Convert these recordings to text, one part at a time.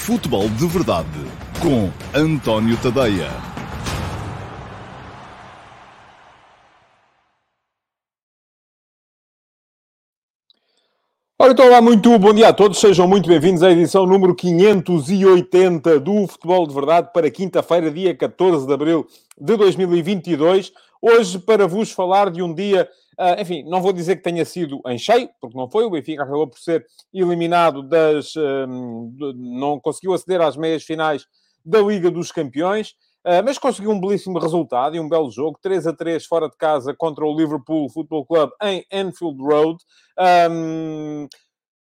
Futebol de Verdade com António Tadeia. Ora, então, muito bom dia a todos, sejam muito bem-vindos à edição número 580 do Futebol de Verdade para quinta-feira, dia 14 de abril de 2022. Hoje, para vos falar de um dia Uh, enfim, não vou dizer que tenha sido em cheio, porque não foi. O Benfica acabou por ser eliminado das. Um, de, não conseguiu aceder às meias finais da Liga dos Campeões, uh, mas conseguiu um belíssimo resultado e um belo jogo. 3 a 3 fora de casa contra o Liverpool Football Club em Anfield Road. Um,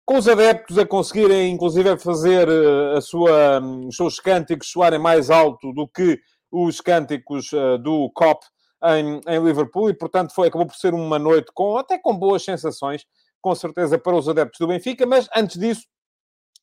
com os adeptos a conseguirem, inclusive, fazer ah, a sua, os seus cânticos soarem mais alto do que os cânticos do COP em, em Liverpool e, portanto, foi, acabou por ser uma noite com, até com boas sensações, com certeza, para os adeptos do Benfica, mas antes disso,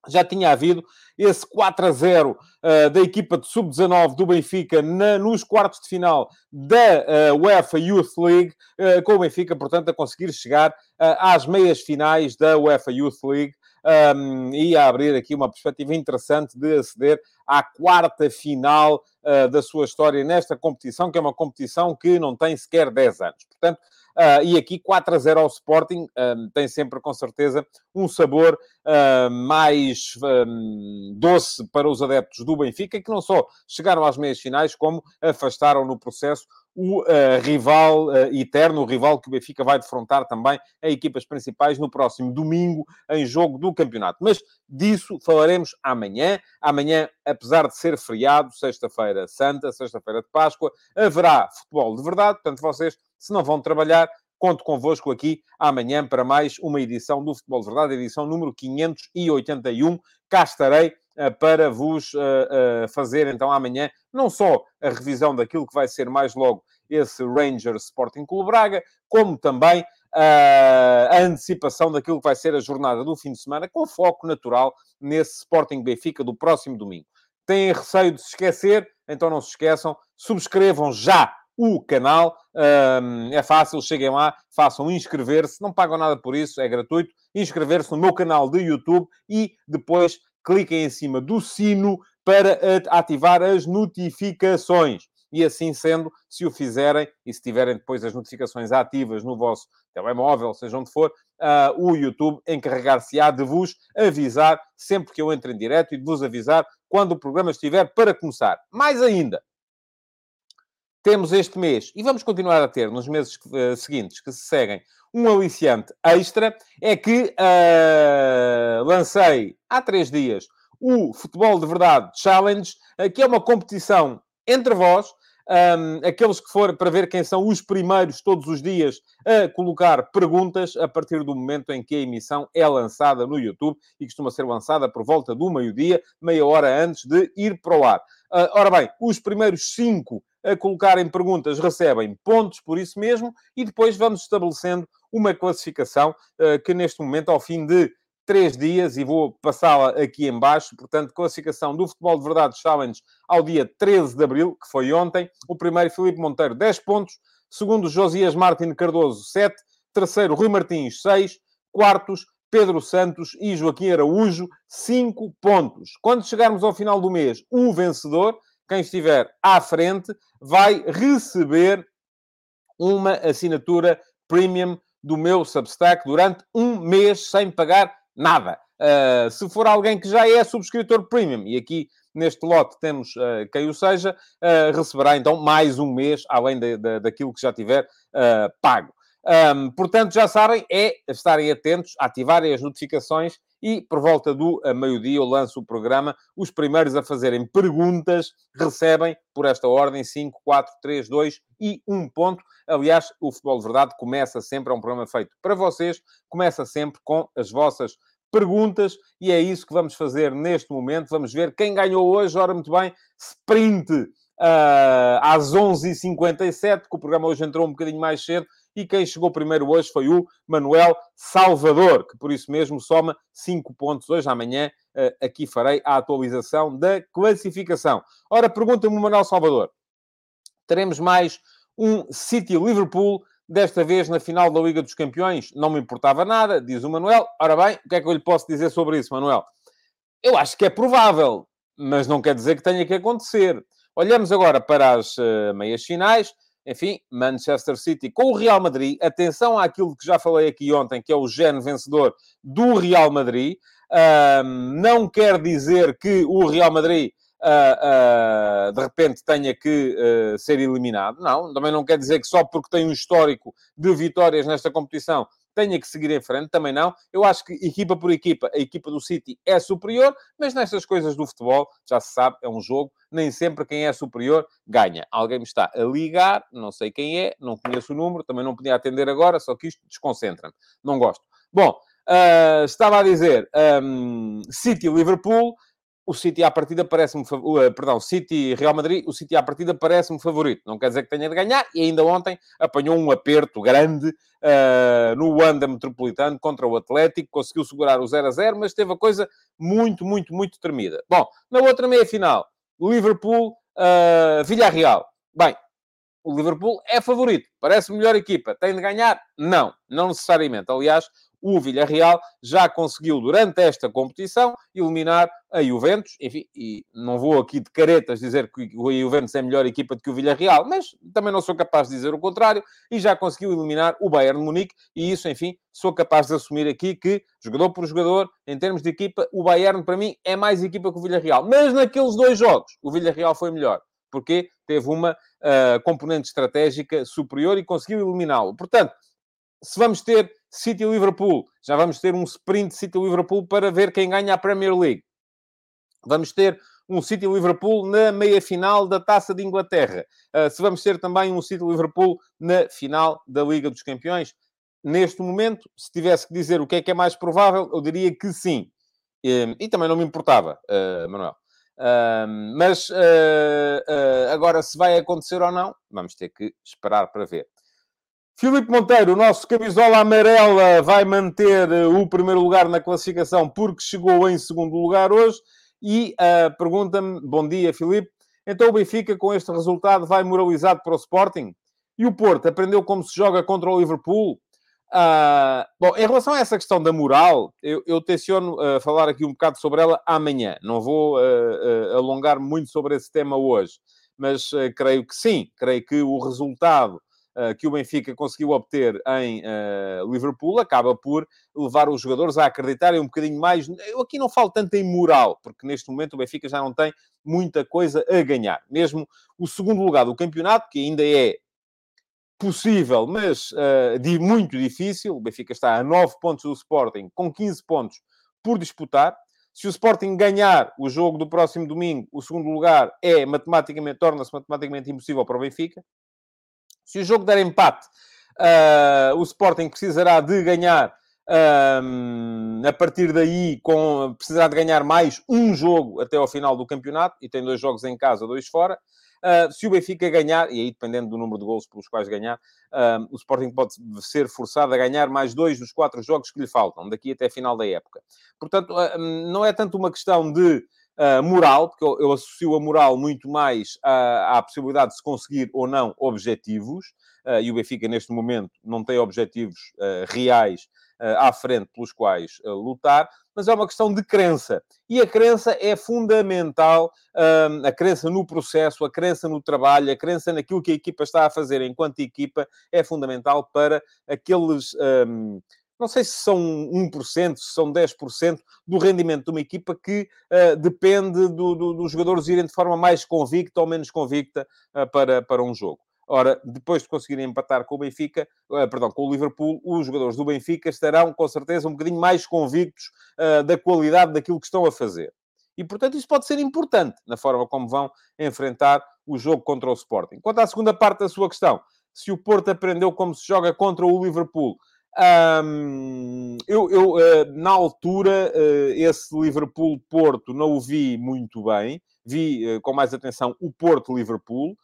já tinha havido esse 4 a 0 uh, da equipa de sub-19 do Benfica na, nos quartos de final da uh, UEFA Youth League, uh, com o Benfica, portanto, a conseguir chegar às meias finais da UEFA Youth League um, e a abrir aqui uma perspectiva interessante de aceder à quarta final uh, da sua história nesta competição, que é uma competição que não tem sequer 10 anos. Portanto, Uh, e aqui 4 a 0 ao Sporting uh, tem sempre, com certeza, um sabor uh, mais um, doce para os adeptos do Benfica, que não só chegaram às meias finais, como afastaram no processo o rival eterno, o rival que o Benfica vai defrontar também a equipas principais no próximo domingo, em jogo do campeonato. Mas disso falaremos amanhã. Amanhã, apesar de ser feriado, sexta-feira santa, sexta-feira de Páscoa, haverá futebol de verdade, portanto, vocês se não vão trabalhar, conto convosco aqui amanhã para mais uma edição do Futebol de Verdade, edição número 581. Cá estarei uh, para vos uh, uh, fazer então amanhã não só a revisão daquilo que vai ser mais logo esse Rangers Sporting Clube Braga, como também a antecipação daquilo que vai ser a jornada do fim de semana, com foco natural nesse Sporting Benfica do próximo domingo. Têm receio de se esquecer? Então não se esqueçam, subscrevam já o canal. É fácil, cheguem lá, façam inscrever-se, não pagam nada por isso, é gratuito. Inscrever-se no meu canal de YouTube e depois cliquem em cima do sino para ativar as notificações. E assim sendo, se o fizerem e se tiverem depois as notificações ativas no vosso telemóvel, seja onde for, uh, o YouTube encarregar-se-á de vos avisar sempre que eu entre em direto e de vos avisar quando o programa estiver para começar. Mais ainda, temos este mês, e vamos continuar a ter nos meses uh, seguintes que se seguem, um aliciante extra, é que uh, lancei há três dias o Futebol de Verdade Challenge, uh, que é uma competição entre vós, um, aqueles que forem para ver quem são os primeiros todos os dias a colocar perguntas a partir do momento em que a emissão é lançada no YouTube e costuma ser lançada por volta do meio-dia, meia hora antes de ir para o ar. Uh, ora bem, os primeiros cinco a colocarem perguntas recebem pontos por isso mesmo e depois vamos estabelecendo uma classificação uh, que neste momento, ao fim de três dias, e vou passá-la aqui embaixo, portanto, classificação do Futebol de Verdade Challenge ao dia 13 de Abril, que foi ontem. O primeiro, Filipe Monteiro, 10 pontos. Segundo, Josias Martin Cardoso, 7. Terceiro, Rui Martins, 6. Quartos, Pedro Santos e Joaquim Araújo, 5 pontos. Quando chegarmos ao final do mês, o vencedor quem estiver à frente vai receber uma assinatura premium do meu Substack durante um mês sem pagar nada. Uh, se for alguém que já é subscritor premium, e aqui neste lote temos uh, quem o seja, uh, receberá então mais um mês, além de, de, daquilo que já tiver pago. Um, portanto, já sabem, é estarem atentos, ativarem as notificações e por volta do meio-dia eu lanço o programa. Os primeiros a fazerem perguntas recebem, por esta ordem, 5, 4, 3, 2 e 1 ponto. Aliás, o Futebol de Verdade começa sempre, é um programa feito para vocês, começa sempre com as vossas perguntas e é isso que vamos fazer neste momento. Vamos ver quem ganhou hoje. Ora, muito bem, sprint uh, às 11h57, que o programa hoje entrou um bocadinho mais cedo e quem chegou primeiro hoje foi o Manuel Salvador, que por isso mesmo soma 5 pontos hoje. Amanhã eh, aqui farei a atualização da classificação. Ora, pergunta-me o Manuel Salvador. Teremos mais um City-Liverpool, desta vez na final da Liga dos Campeões. Não me importava nada, diz o Manuel. Ora bem, o que é que eu lhe posso dizer sobre isso, Manuel? Eu acho que é provável, mas não quer dizer que tenha que acontecer. Olhamos agora para as uh, meias finais. Enfim, Manchester City com o Real Madrid. Atenção àquilo que já falei aqui ontem, que é o gene vencedor do Real Madrid. Uh, não quer dizer que o Real Madrid Uh, uh, de repente tenha que uh, ser eliminado. Não, também não quer dizer que só porque tem um histórico de vitórias nesta competição tenha que seguir em frente, também não. Eu acho que equipa por equipa, a equipa do City é superior, mas nestas coisas do futebol, já se sabe, é um jogo, nem sempre quem é superior ganha. Alguém me está a ligar, não sei quem é, não conheço o número, também não podia atender agora, só que isto desconcentra-me. Não gosto. Bom, uh, estava a dizer, um, City-Liverpool, o City à partida parece-me, uh, perdão, City Real Madrid, o City à partida parece-me favorito. Não quer dizer que tenha de ganhar, e ainda ontem apanhou um aperto grande uh, no Wanda Metropolitano contra o Atlético, conseguiu segurar o 0 a 0, mas teve a coisa muito, muito, muito tremida. Bom, na outra meia-final, Liverpool, uh, Villarreal. Bem, o Liverpool é favorito, parece melhor equipa. Tem de ganhar? Não, não necessariamente. Aliás, o Villarreal já conseguiu, durante esta competição, eliminar a Juventus. Enfim, e não vou aqui de caretas dizer que o Juventus é melhor equipa do que o Villarreal, mas também não sou capaz de dizer o contrário. E já conseguiu eliminar o Bayern de Munique. E isso, enfim, sou capaz de assumir aqui que, jogador por jogador, em termos de equipa, o Bayern, para mim, é mais equipa que o Villarreal. Mas naqueles dois jogos, o Villarreal foi melhor porque teve uma uh, componente estratégica superior e conseguiu eliminá-lo. Portanto, se vamos ter City-Liverpool, já vamos ter um sprint City-Liverpool para ver quem ganha a Premier League. Vamos ter um City-Liverpool na meia-final da Taça de Inglaterra. Uh, se vamos ter também um City-Liverpool na final da Liga dos Campeões. Neste momento, se tivesse que dizer o que é que é mais provável, eu diria que sim. E, e também não me importava, uh, Manuel. Uh, mas agora, se vai acontecer ou não, vamos ter que esperar para ver. Filipe Monteiro, o nosso camisola amarela, vai manter eh, o primeiro lugar na classificação porque chegou em segundo lugar hoje. E uh, pergunta-me, bom dia, Filipe, então o Benfica com este resultado vai moralizado para o Sporting? E o Porto aprendeu como se joga contra o Liverpool? Uh, bom, em relação a essa questão da moral, eu, eu tenciono uh, falar aqui um bocado sobre ela amanhã. Não vou uh, alongar muito sobre esse tema hoje, mas creio que sim. Creio que o resultado que o Benfica conseguiu obter em uh, Liverpool acaba por levar os jogadores a acreditarem um bocadinho mais. Eu aqui não falo tanto em moral, porque neste momento o Benfica já não tem muita coisa a ganhar. Mesmo o segundo lugar do campeonato, que ainda é possível, mas uh, de muito difícil. O Benfica está a 9 pontos do Sporting, com 15 pontos por disputar. Se o Sporting ganhar o jogo do próximo domingo, o segundo lugar é matematicamente, torna-se matematicamente impossível para o Benfica. Se o jogo der empate, uh, o Sporting precisará de ganhar um, a partir daí, com, precisará de ganhar mais um jogo até ao final do campeonato, e tem dois jogos em casa, dois fora. Uh, se o Benfica ganhar, e aí dependendo do número de gols pelos quais ganhar, uh, o Sporting pode ser forçado a ganhar mais dois dos quatro jogos que lhe faltam, daqui até a final da época. Portanto, uh, não é tanto uma questão de moral, porque eu, eu, associo a moral muito mais à, à, possibilidade de se conseguir ou não objetivos, uh, e o Benfica neste momento não tem objetivos uh, reais à frente pelos quais lutar, mas é uma questão de crença. E a crença é fundamental, a crença no processo, a crença no trabalho, a crença naquilo que a equipa está a fazer enquanto equipa é fundamental para aqueles... não sei se são 1%, se são 10% do rendimento de uma equipa que uh, depende do, do, dos jogadores irem de forma mais convicta ou menos convicta uh, para, para um jogo. Ora, depois de conseguirem empatar com o Benfica, uh, perdão, com o Liverpool, os jogadores do Benfica estarão com certeza um bocadinho mais convictos da qualidade daquilo que estão a fazer. E, portanto, isso pode ser importante na forma como vão enfrentar o jogo contra o Sporting. Quanto à segunda parte da sua questão, se o Porto aprendeu como se joga contra o Liverpool, um, eu, eu uh, na altura, uh, esse Liverpool-Porto não o vi muito bem. Vi uh, com mais atenção o Porto-Liverpool.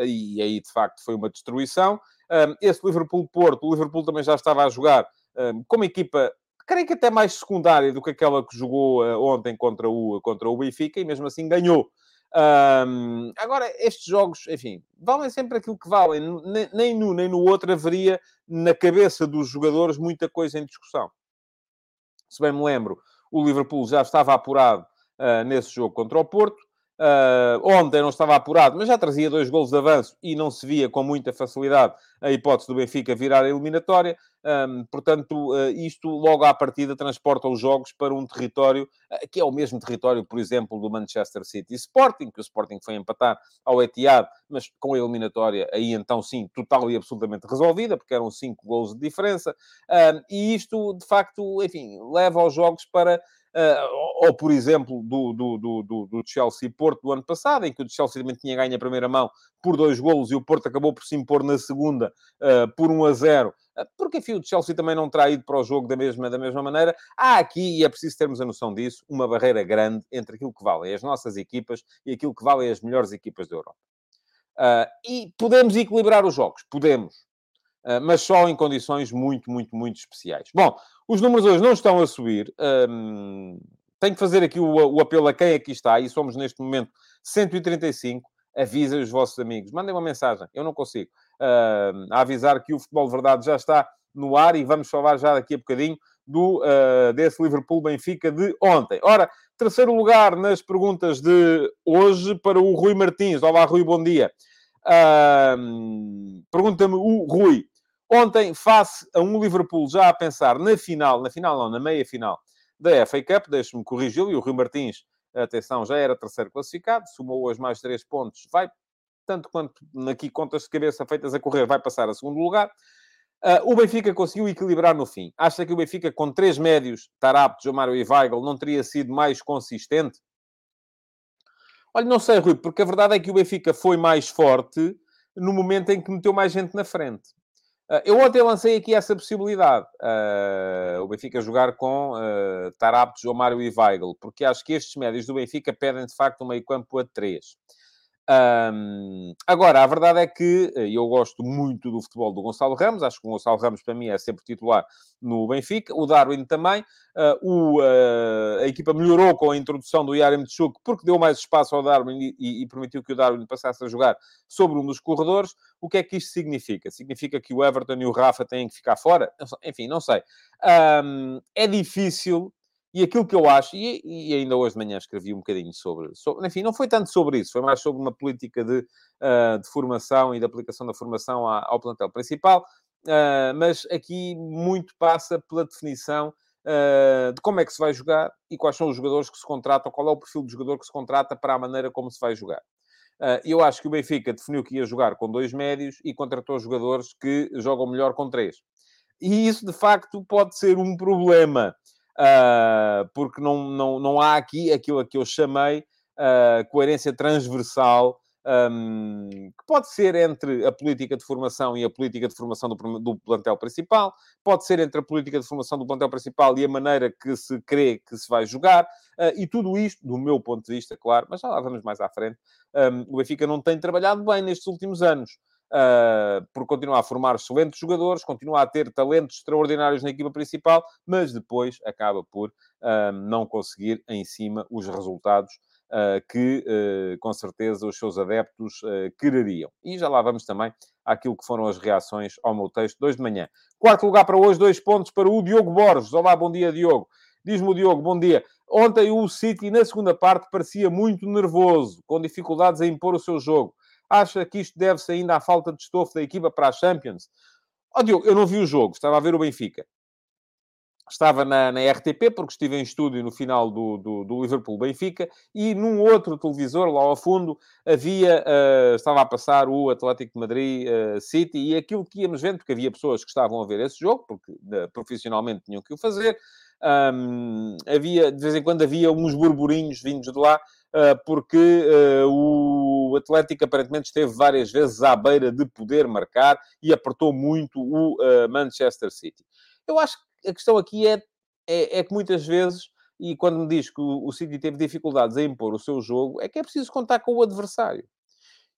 e aí, de facto, foi uma destruição. Um, esse Liverpool-Porto, o Liverpool também já estava a jogar um, como equipa, creio que até mais secundária do que aquela que jogou ontem contra o, contra o Benfica, e mesmo assim ganhou. Um, agora, estes jogos, enfim, valem sempre aquilo que valem. Nem no nem no outro haveria na cabeça dos jogadores muita coisa em discussão. Se bem me lembro, o Liverpool já estava apurado uh, nesse jogo contra o Porto. Uh, ontem não estava apurado, mas já trazia dois golos de avanço e não se via com muita facilidade a hipótese do Benfica virar a eliminatória. Um, portanto, uh, isto logo à partida transporta os jogos para um território uh, que é o mesmo território, por exemplo, do Manchester City Sporting, que o Sporting foi empatar ao Etihad, mas com a eliminatória aí então sim, total e absolutamente resolvida, porque eram cinco gols de diferença. Um, e isto, de facto, enfim, leva os jogos para Uh, ou, por exemplo, do, do, do, do Chelsea-Porto do ano passado, em que o Chelsea também tinha ganho a primeira mão por dois golos e o Porto acabou por se impor na segunda uh, por 1 a 0, uh, porque, enfim, o Chelsea também não terá ido para o jogo da mesma, da mesma maneira. Há aqui, e é preciso termos a noção disso, uma barreira grande entre aquilo que valem as nossas equipas e aquilo que valem as melhores equipas da Europa. e podemos equilibrar os jogos? Podemos. Mas só em condições muito, muito, muito especiais. Bom, os números hoje não estão a subir. Um, tenho que fazer aqui o, o, apelo a quem aqui está, e somos neste momento 135. Avisa os vossos amigos, mandem uma mensagem, eu não consigo. Uh, a avisar que o Futebol de Verdade já está no ar e vamos falar já daqui a bocadinho do, uh, desse Liverpool-Benfica de ontem. Ora, terceiro lugar nas perguntas de hoje para o Rui Martins. Olá, Rui, bom dia. Uh, Pergunta-me o Rui. Ontem, face a um Liverpool já a pensar na final, na final não, na meia-final da FA Cup, deixe-me corrigi-lo, e o Rui Martins, atenção, já era terceiro classificado, somou hoje mais três pontos, vai, tanto quanto aqui contas de cabeça feitas a correr, vai passar a segundo lugar. Uh, o Benfica conseguiu equilibrar no fim. Acha que o Benfica, com três médios, Tarap, Jomário e Weigl, não teria sido mais consistente? Olha, não sei, Rui, porque a verdade é que o Benfica foi mais forte no momento em que meteu mais gente na frente. Uh, eu ontem lancei aqui essa possibilidade. Uh, o Benfica jogar com uh, Tarap, João Mário e Weigl, porque acho que estes médios do Benfica pedem, de facto, um meio campo a três. Um, agora, a verdade é que eh, eu gosto muito do futebol do Gonçalo Ramos, acho que o Gonçalo Ramos para mim é sempre titular no Benfica, o Darwin também. Uh, o, uh, a equipa melhorou com a introdução do Yarem Tchuk porque deu mais espaço ao Darwin e, e, e, permitiu que o Darwin passasse a jogar sobre um dos corredores. O que é que isto significa? Significa que o Everton e o Rafa têm que ficar fora? Enfim, não sei. Um, é difícil e aquilo que eu acho, e, e, ainda hoje de manhã escrevi um bocadinho sobre, sobre, enfim, não foi tanto sobre isso, foi mais sobre uma política de, uh, de formação e de aplicação da formação à, ao plantel principal, uh, mas aqui muito passa pela definição uh, de como é que se vai jogar e quais são os jogadores que se contratam, qual é o perfil de jogador que se contrata para a maneira como se vai jogar. eu acho que o Benfica definiu que ia jogar com dois médios e contratou jogadores que jogam melhor com três. E isso, de facto, pode ser um problema porque não, não, não há aqui aquilo que eu chamei uh, coerência transversal, um, que pode ser entre a política de formação e a política de formação do, do, plantel principal, pode ser entre a política de formação do plantel principal e a maneira que se crê que se vai jogar, uh, e tudo isto, do meu ponto de vista, claro, mas já lá vamos mais à frente, um, o Benfica não tem trabalhado bem nestes últimos anos uh, por continuar a formar excelentes jogadores, continua a ter talentos extraordinários na equipa principal, mas depois acaba por uh, não conseguir em cima os resultados Uh, que, uh, com certeza, os seus adeptos uh, quereriam. E já lá vamos também àquilo que foram as reações ao meu texto de hoje de manhã. Quarto lugar para hoje, dois pontos para o Diogo Borges. Olá, bom dia, Diogo. Diz-me o Diogo, bom dia. Ontem o City, na segunda parte, parecia muito nervoso, com dificuldades a impor o seu jogo. Acha que isto deve-se ainda à falta de estofo da equipa para a Champions? Ó oh, Diogo, eu não vi o jogo, estava a ver o Benfica. Estava na, na RTP, porque estive em estúdio no final do, do, do Liverpool-Benfica, e num outro televisor, lá ao fundo, havia, uh, estava a passar o Atlético de Madrid-City, uh, e aquilo que íamos vendo, porque havia pessoas que estavam a ver esse jogo, porque uh, profissionalmente tinham que o fazer, um, havia, de vez em quando havia uns burburinhos vindos de lá, porque uh, o Atlético aparentemente esteve várias vezes à beira de poder marcar e apertou muito o uh, Manchester City. Eu acho que a questão aqui é, é, é que muitas vezes, e quando me diz que o, City teve dificuldades a impor o seu jogo, é que é preciso contar com o adversário.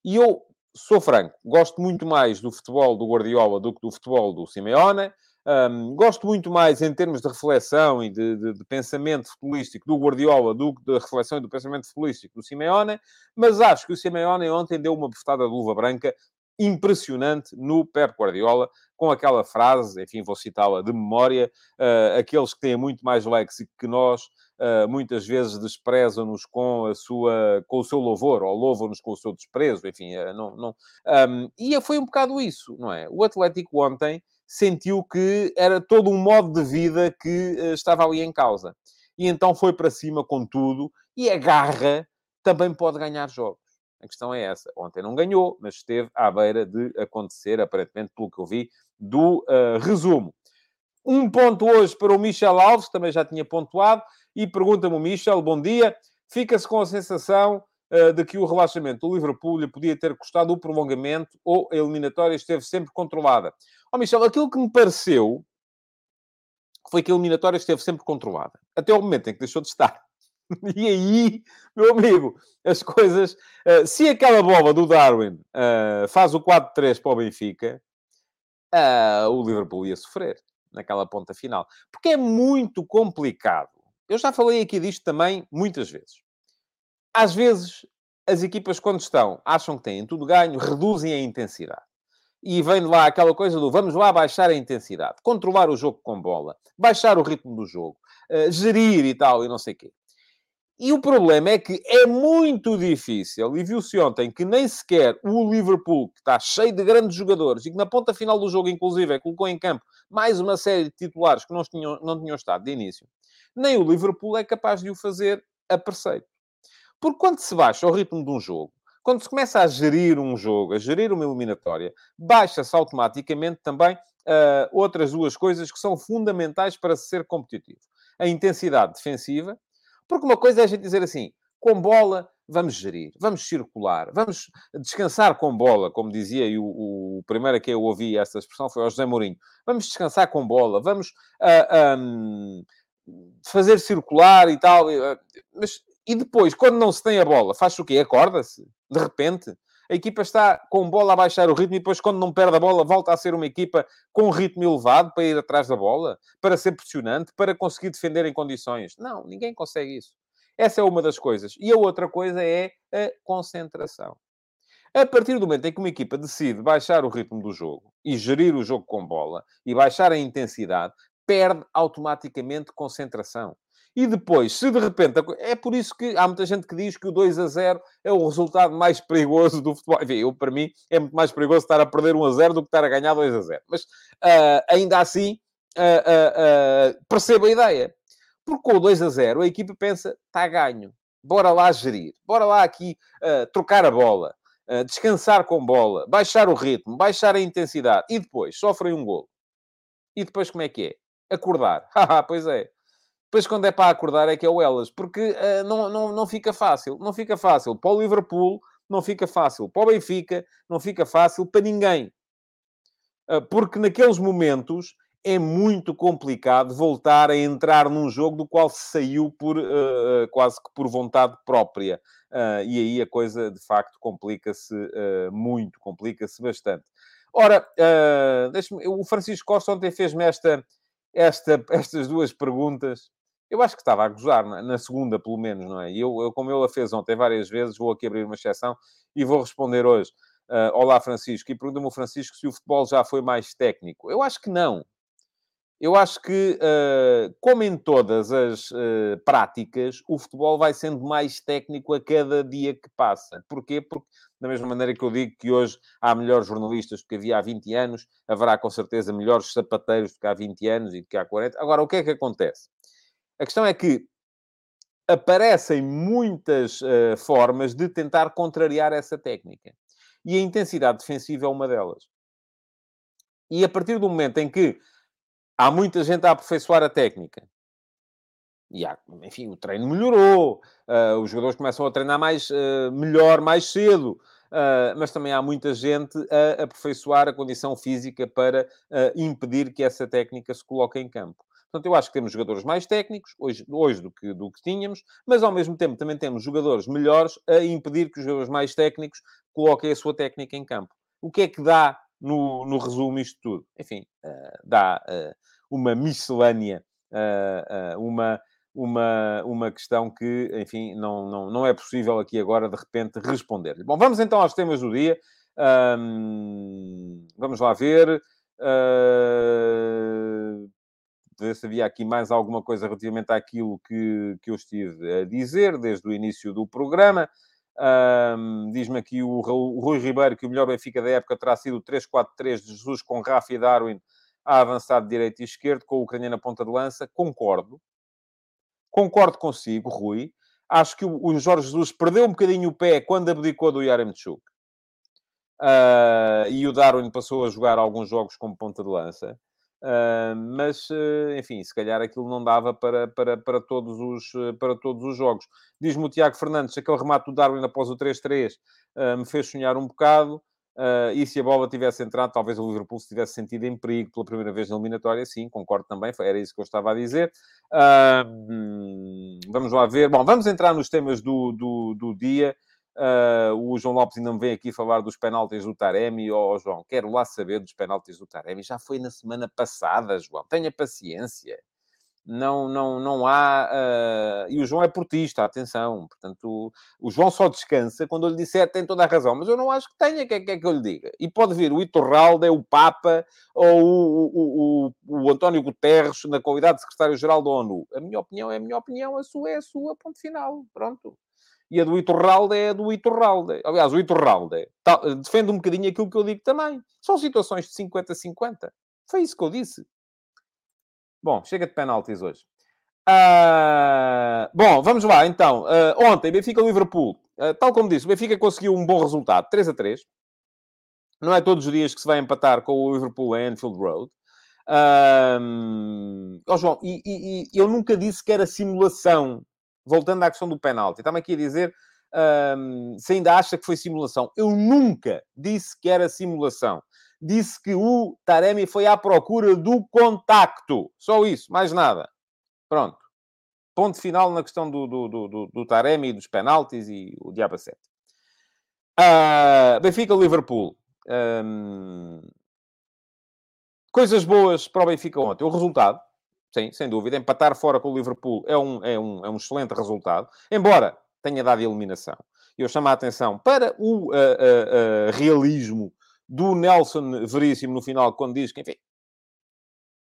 E eu sou franco, gosto muito mais do futebol do Guardiola do que do futebol do Simeone. Um, gosto muito mais em termos de reflexão e de, de, de, pensamento futebolístico do Guardiola do que da reflexão e do pensamento futebolístico do Simeone, mas acho que o Simeone ontem deu uma postada de luva branca impressionante no Pep Guardiola, com aquela frase, enfim, vou citá-la de memória, uh, aqueles que têm muito mais léxico que nós, uh, muitas vezes desprezam-nos com, a sua, com o seu louvor, ou louvam-nos com o seu desprezo, enfim, uh, não... não um, e foi um bocado isso, não é? O Atlético ontem sentiu que era todo um modo de vida que estava ali em causa. E então foi para cima com tudo, e a garra também pode ganhar jogos. A questão é essa. Ontem não ganhou, mas esteve à beira de acontecer, aparentemente, pelo que eu vi, do uh, resumo. Um ponto hoje para o Michel Alves, também já tinha pontuado, e pergunta-me o Michel, bom dia, fica-se com a sensação uh, de que o relaxamento do Liverpool lhe podia ter custado o prolongamento ou a eliminatória esteve sempre controlada. Ó oh, Michel, aquilo que me pareceu foi que a eliminatória esteve sempre controlada, até o momento em que deixou de estar. E aí, meu amigo, as coisas. Uh, se aquela bola do Darwin uh, faz o 4-3 para o Benfica, uh, o Liverpool ia sofrer naquela ponta final. Porque é muito complicado. Eu já falei aqui disto também muitas vezes. Às vezes, as equipas, quando estão, acham que têm tudo ganho, reduzem a intensidade. E vem lá aquela coisa do vamos lá baixar a intensidade, controlar o jogo com bola, baixar o ritmo do jogo, gerir e tal, e não sei o quê. E o problema é que é muito difícil, e viu-se ontem que nem sequer o Liverpool, que está cheio de grandes jogadores, e que na ponta final do jogo, inclusive, colocou em campo mais uma série de titulares que não tinham, não tinham estado de início, nem o Liverpool é capaz de o fazer a preceito. Porque quando se baixa o ritmo de um jogo, quando se começa a gerir um jogo, a gerir uma eliminatória, baixa-se automaticamente também uh, outras duas coisas que são fundamentais para ser competitivo. A intensidade defensiva, porque uma coisa é a gente dizer assim, com bola vamos gerir, vamos circular, vamos descansar com bola, como dizia, o, o primeiro a que eu ouvi essa expressão foi o José Mourinho. Vamos descansar com bola, vamos uh, ah, um, fazer circular e tal. Mas, e depois, quando não se tem a bola, faz o quê? Acorda-se, de repente. A equipa está com bola a baixar o ritmo e depois, quando não perde a bola, volta a ser uma equipa com ritmo elevado para ir atrás da bola, para ser pressionante, para conseguir defender em condições. Não, ninguém consegue isso. Essa é uma das coisas. E a outra coisa é a concentração. A partir do momento em que uma equipa decide baixar o ritmo do jogo e gerir o jogo com bola e baixar a intensidade, perde automaticamente concentração. E depois, se de repente. É por isso que há muita gente que diz que o 2 a 0 é o resultado mais perigoso do futebol. Enfim, eu, para mim, é muito mais perigoso estar a perder 1 a 0 do que estar a ganhar 2 a 0. Mas uh, ainda assim, uh, uh, percebo a ideia. Porque com o 2 a 0, a equipa pensa, está ganho. Bora lá gerir. Bora lá aqui trocar a bola. descansar com bola. Baixar o ritmo. Baixar a intensidade. E depois, sofrem um gol. E depois como é que é? Acordar. Haha, pois é. Depois, quando é para acordar, é que é o elas. Porque uh, não, não, não fica fácil. Não fica fácil. Para o Liverpool, não fica fácil. Para o Benfica, não fica fácil para ninguém. Uh, porque naqueles momentos é muito complicado voltar a entrar num jogo do qual se saiu por, uh, quase que por vontade própria. e aí a coisa, de facto, complica-se muito. Complica-se bastante. Ora, uh, o Francisco Costa ontem fez-me esta, esta, estas duas perguntas eu acho que estava a gozar, na, na segunda, pelo menos, não é? E eu, eu, como ele a fez ontem várias vezes, vou aqui abrir uma exceção e vou responder hoje. Uh, Olá, Francisco. E pergunta-me o Francisco se o futebol já foi mais técnico. Eu acho que não. Eu acho que, uh, como em todas as uh, práticas, o futebol vai sendo mais técnico a cada dia que passa. Porquê? Porque, da mesma maneira que eu digo que hoje há melhores jornalistas do que havia há 20 anos, haverá com certeza melhores sapateiros do que há 20 anos e do que há 40. Agora, o que é que acontece? A questão é que aparecem muitas uh, formas de tentar contrariar essa técnica. E a intensidade defensiva é uma delas. E a partir do momento em que há muita gente a aperfeiçoar a técnica, e há, enfim, o treino melhorou, uh, os jogadores começam a treinar mais, uh, melhor, mais cedo, uh, mas também há muita gente a aperfeiçoar a condição física para impedir que essa técnica se coloque em campo. Portanto, eu acho que temos jogadores mais técnicos hoje, hoje do, que, do que tínhamos, mas ao mesmo tempo também temos jogadores melhores a impedir que os jogadores mais técnicos coloquem a sua técnica em campo. O que é que dá no, no resumo isto tudo? Enfim, uh, dá uh, uma miscelânea, uh, uma, uma, uma questão que, enfim, não, não, não é possível aqui agora de repente responder. Bom, vamos então aos temas do dia. Um, vamos lá ver. Uh, ver se havia aqui mais alguma coisa relativamente àquilo que, que eu estive a dizer desde o início do programa. Um, Diz-me aqui o, o, Rui Ribeiro que o melhor Benfica da época terá sido o 3-4-3 de Jesus com Rafa e Darwin a avançar de direita e esquerdo, com o ucraniano na ponta de lança. Concordo. Concordo consigo, Rui. Acho que o, o Jorge Jesus perdeu um bocadinho o pé quando abdicou do Yaremchuk. Uh, e o Darwin passou a jogar alguns jogos como ponta de lança. Uh, mas, uh, enfim, se calhar aquilo não dava para, para, para, todos, os, uh, para todos os jogos. Diz-me o Tiago Fernandes, aquele remate do Darwin após o 3-3 me fez sonhar um bocado. e se a bola tivesse entrado, talvez o Liverpool se tivesse sentido em perigo pela primeira vez na eliminatória. Sim, concordo também, era isso que eu estava a dizer. Hum, vamos lá ver. Bom, vamos entrar nos temas do, do, do dia. Uh, o João Lopes ainda me vem aqui falar dos penaltis do Taremi. Ó oh, João, quero lá saber dos penaltis do Taremi. Já foi na semana passada, João. Tenha paciência. Não, não, não há... Uh... E o João é portista, atenção. Portanto, o, o, João só descansa quando eu lhe disser tem toda a razão. Mas eu não acho que tenha, que é que, é que eu lhe diga? E pode vir o Iturralde, o Papa ou o, o, o, o António Guterres na qualidade de secretário-geral da ONU. A minha opinião é a minha opinião, a sua é a sua, ponto final. Pronto e a do Iturralde é a do Iturralde. Aliás, o Iturralde tá, defende um bocadinho aquilo que eu digo também. São situações de 50-50. Foi isso que eu disse. Bom, chega de penaltis hoje. Uh, bom, vamos lá então. Uh, ontem, Benfica-Liverpool. Uh, tal como disse, o Benfica conseguiu um bom resultado, 3 a 3. Não é todos os dias que se vai empatar com o Liverpool em Anfield Road. Uh, oh, João, e, e, e eu nunca disse que era simulação voltando à questão do penalti, estava aqui a dizer um, se ainda acha que foi simulação. Eu nunca disse que era simulação. Disse que o Taremi foi à procura do contacto. Só isso, mais nada. Pronto. Ponto final na questão do, do, do, do Taremi, dos penaltis e o Diaba 7. Uh, Benfica-Liverpool. Um, coisas boas para o Benfica ontem. O resultado, Sim, sem dúvida. Empatar fora com o Liverpool é um, é um, é um excelente resultado, embora tenha dado eliminação. Eu chamo a atenção para o uh, uh, uh, realismo do Nelson Veríssimo no final, quando diz que, enfim,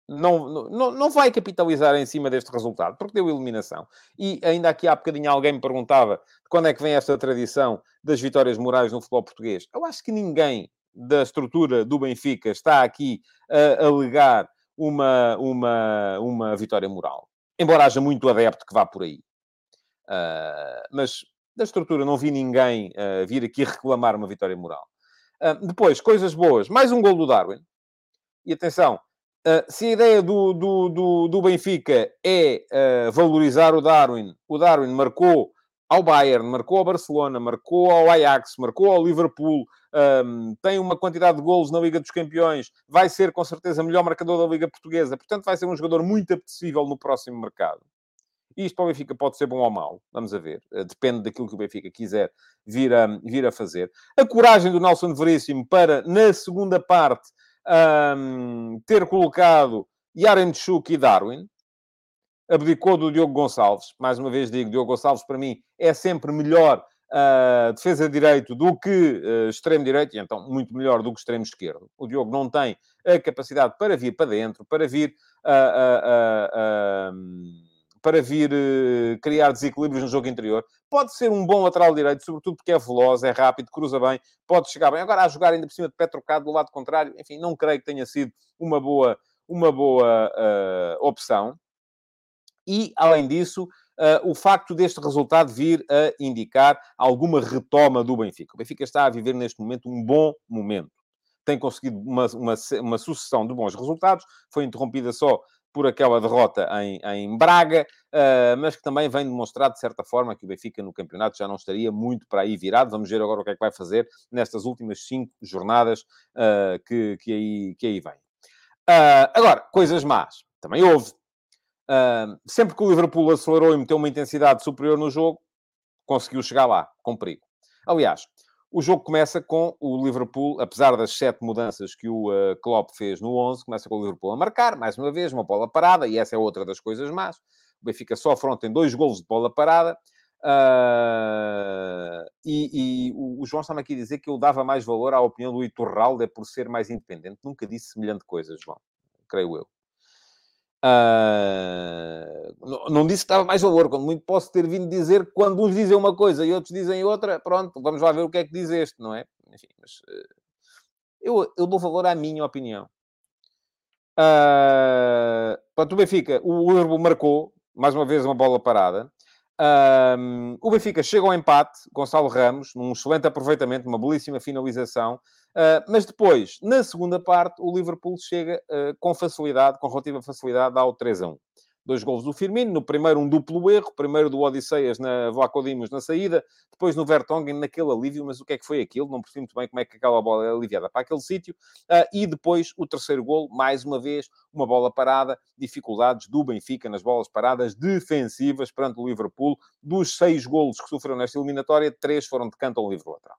não, não, não vai capitalizar em cima deste resultado, porque deu eliminação. E ainda aqui há bocadinho alguém me perguntava quando é que vem esta tradição das vitórias morais no futebol português. Eu acho que ninguém da estrutura do Benfica está aqui a alegar uma, uma, uma vitória moral. Embora haja muito adepto que vá por aí. Uh, mas da estrutura não vi ninguém uh, vir aqui reclamar uma vitória moral. Uh, depois, coisas boas. Mais um gol do Darwin. E atenção, se a ideia do, do, do, do Benfica é valorizar o Darwin, o Darwin marcou ao Bayern, marcou ao Barcelona, marcou ao Ajax, marcou ao Liverpool, um, tem uma quantidade de golos na Liga dos Campeões, vai ser com certeza melhor marcador da Liga Portuguesa, portanto vai ser um jogador muito apetecível no próximo mercado. E isto para o Benfica pode ser bom ou mau, vamos a ver. Eh, depende daquilo que o Benfica quiser vir a, vir a fazer. A coragem do Nelson Veríssimo para, na segunda parte, um, ter colocado Yaremchuk e Darwin, abdicou do Diogo Gonçalves. Mais uma vez digo, Diogo Gonçalves, para mim, é sempre melhor uh, defesa direito do que uh, extremo direito, e então muito melhor do que extremo esquerdo. O Diogo não tem a capacidade para vir para dentro, para vir uh, para vir criar desequilíbrios no jogo interior. Pode ser um bom lateral direito, sobretudo porque é veloz, é rápido, cruza bem, pode chegar bem. Agora, a jogar ainda por cima de pé trocado do lado contrário, enfim, não creio que tenha sido uma boa, uma boa opção. E, além disso, uh, o facto deste resultado vir a indicar alguma retoma do Benfica. O Benfica está a viver neste momento um bom momento. Tem conseguido uma, uma, uma sucessão de bons resultados, foi interrompida só por aquela derrota em, em Braga, uh, mas que também vem demonstrar, de certa forma, que o Benfica no campeonato já não estaria muito para aí virado. Vamos ver agora o que é que vai fazer nestas últimas cinco jornadas uh, que, que, aí, que aí vem. Uh, agora, coisas más. Também houve. Uh, sempre que o Liverpool acelerou e meteu uma intensidade superior no jogo, conseguiu chegar lá, com perigo. Aliás, o jogo começa com o Liverpool, apesar das sete mudanças que o uh, Klopp fez no 11, começa com o Liverpool a marcar, mais uma vez, uma bola parada, e essa é outra das coisas más. O Benfica só afronta em dois golos de bola parada. Uh, e, e o, João está-me aqui a dizer que eu dava mais valor à opinião do Iturralde por ser mais independente. Nunca disse semelhante coisa, João. Creio eu. Uh, não, disse que dava mais valor, quando muito posso ter vindo dizer quando uns dizem uma coisa e outros dizem outra, pronto, vamos lá ver o que é que diz este, não é? Enfim, mas uh, eu, eu dou valor à minha opinião. Uh, para o Benfica, o Urbo marcou, mais uma vez, uma bola parada. Um, o Benfica chega ao empate, Gonçalo Ramos, num excelente aproveitamento, uma belíssima finalização. Uh, mas depois, na segunda parte, o Liverpool chega uh, com facilidade, com relativa facilidade, ao 3 a 1 dois gols do Firmino, no primeiro um duplo erro, primeiro do Odisseias na Vlaco Dimos na saída, depois no Vertonghen naquele alívio, mas o que é que foi aquilo? Não percebi muito bem como é que aquela bola é aliviada para aquele sítio, uh, e depois o terceiro gol, mais uma vez, uma bola parada, dificuldades do Benfica nas bolas paradas defensivas perante o Liverpool, dos seis golos que sofreu nesta eliminatória, três foram de canto ao livre lateral.